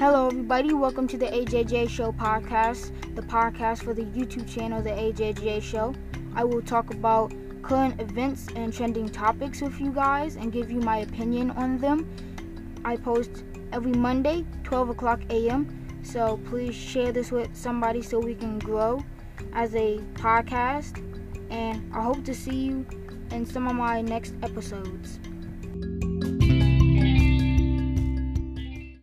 Hello, everybody. Welcome to the AJJ Show podcast, the podcast for the YouTube channel, The AJJ Show. I will talk about current events and trending topics with you guys and give you my opinion on them. I post every Monday, 12 o'clock a.m. So please share this with somebody so we can grow as a podcast. And I hope to see you in some of my next episodes.